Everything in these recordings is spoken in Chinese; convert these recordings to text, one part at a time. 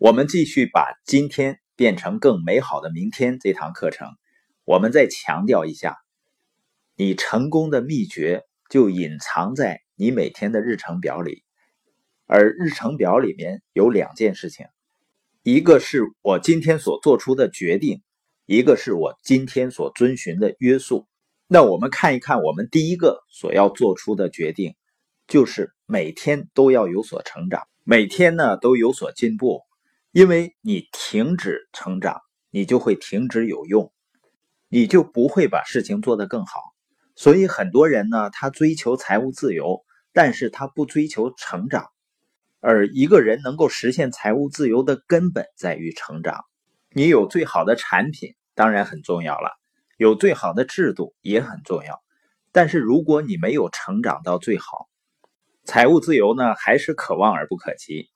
我们继续把今天变成更美好的明天这堂课程，我们再强调一下，你成功的秘诀就隐藏在你每天的日程表里，而日程表里面有两件事情，一个是我今天所做出的决定，一个是我今天所遵循的约束。那我们看一看，我们第一个所要做出的决定，就是每天都要有所成长，每天呢都有所进步。因为你停止成长，你就会停止有用，你就不会把事情做得更好。所以很多人呢，他追求财务自由，但是他不追求成长。而一个人能够实现财务自由的根本在于成长。你有最好的产品，当然很重要了；有最好的制度也很重要。但是如果你没有成长到最好，财务自由呢，还是可望而不可及。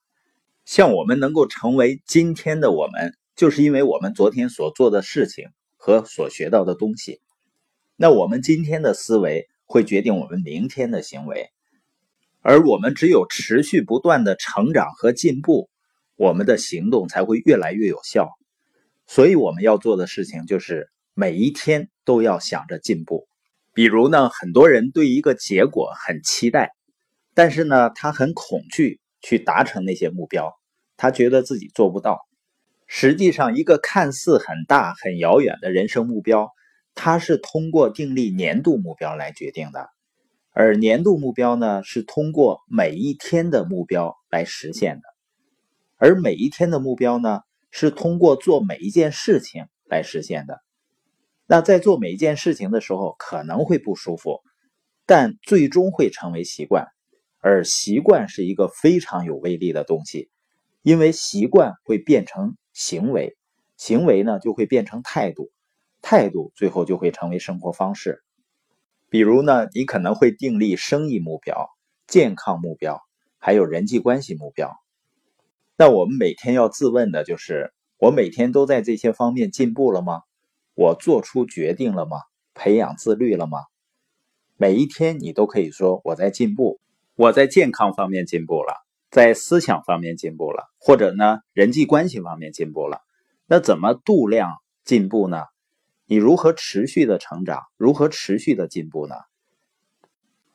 像我们能够成为今天的我们，就是因为我们昨天所做的事情和所学到的东西。那我们今天的思维会决定我们明天的行为，而我们只有持续不断的成长和进步，我们的行动才会越来越有效。所以我们要做的事情就是每一天都要想着进步。比如呢，很多人对一个结果很期待，但是呢，他很恐惧。去达成那些目标，他觉得自己做不到。实际上，一个看似很大、很遥远的人生目标，它是通过订立年度目标来决定的，而年度目标呢，是通过每一天的目标来实现的，而每一天的目标呢，是通过做每一件事情来实现的。那在做每一件事情的时候，可能会不舒服，但最终会成为习惯。而习惯是一个非常有威力的东西，因为习惯会变成行为，行为呢就会变成态度，态度最后就会成为生活方式。比如呢，你可能会订立生意目标、健康目标，还有人际关系目标。那我们每天要自问的就是：我每天都在这些方面进步了吗？我做出决定了吗？培养自律了吗？每一天你都可以说我在进步。我在健康方面进步了，在思想方面进步了，或者呢人际关系方面进步了。那怎么度量进步呢？你如何持续的成长？如何持续的进步呢？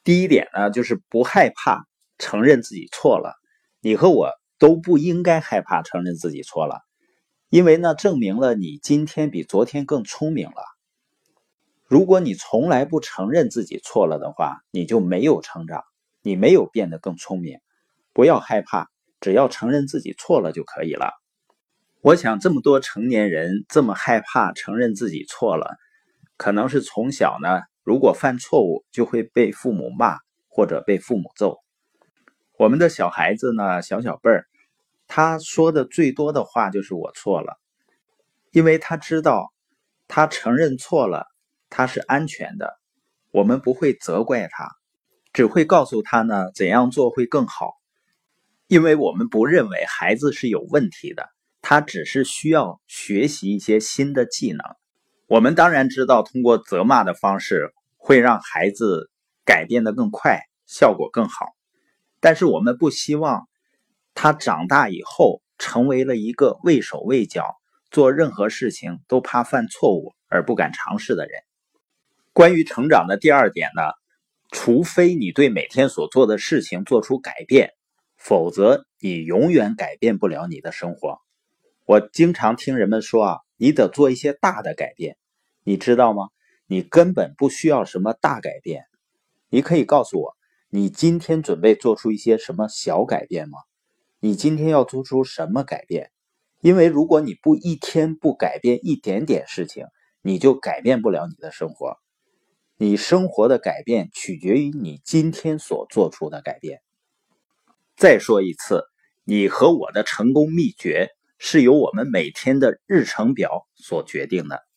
第一点呢，就是不害怕承认自己错了。你和我都不应该害怕承认自己错了，因为呢证明了你今天比昨天更聪明了。如果你从来不承认自己错了的话，你就没有成长。你没有变得更聪明，不要害怕，只要承认自己错了就可以了。我想这么多成年人这么害怕承认自己错了，可能是从小呢，如果犯错误就会被父母骂或者被父母揍。我们的小孩子呢，小小辈儿，他说的最多的话就是我错了，因为他知道他承认错了，他是安全的，我们不会责怪他。只会告诉他呢怎样做会更好，因为我们不认为孩子是有问题的，他只是需要学习一些新的技能。我们当然知道，通过责骂的方式会让孩子改变的更快，效果更好。但是我们不希望他长大以后成为了一个畏手畏脚，做任何事情都怕犯错误而不敢尝试的人。关于成长的第二点呢？除非你对每天所做的事情做出改变，否则你永远改变不了你的生活。我经常听人们说啊，你得做一些大的改变，你知道吗？你根本不需要什么大改变。你可以告诉我，你今天准备做出一些什么小改变吗？你今天要做出什么改变？因为如果你不一天不改变一点点事情，你就改变不了你的生活。你生活的改变取决于你今天所做出的改变。再说一次，你和我的成功秘诀是由我们每天的日程表所决定的。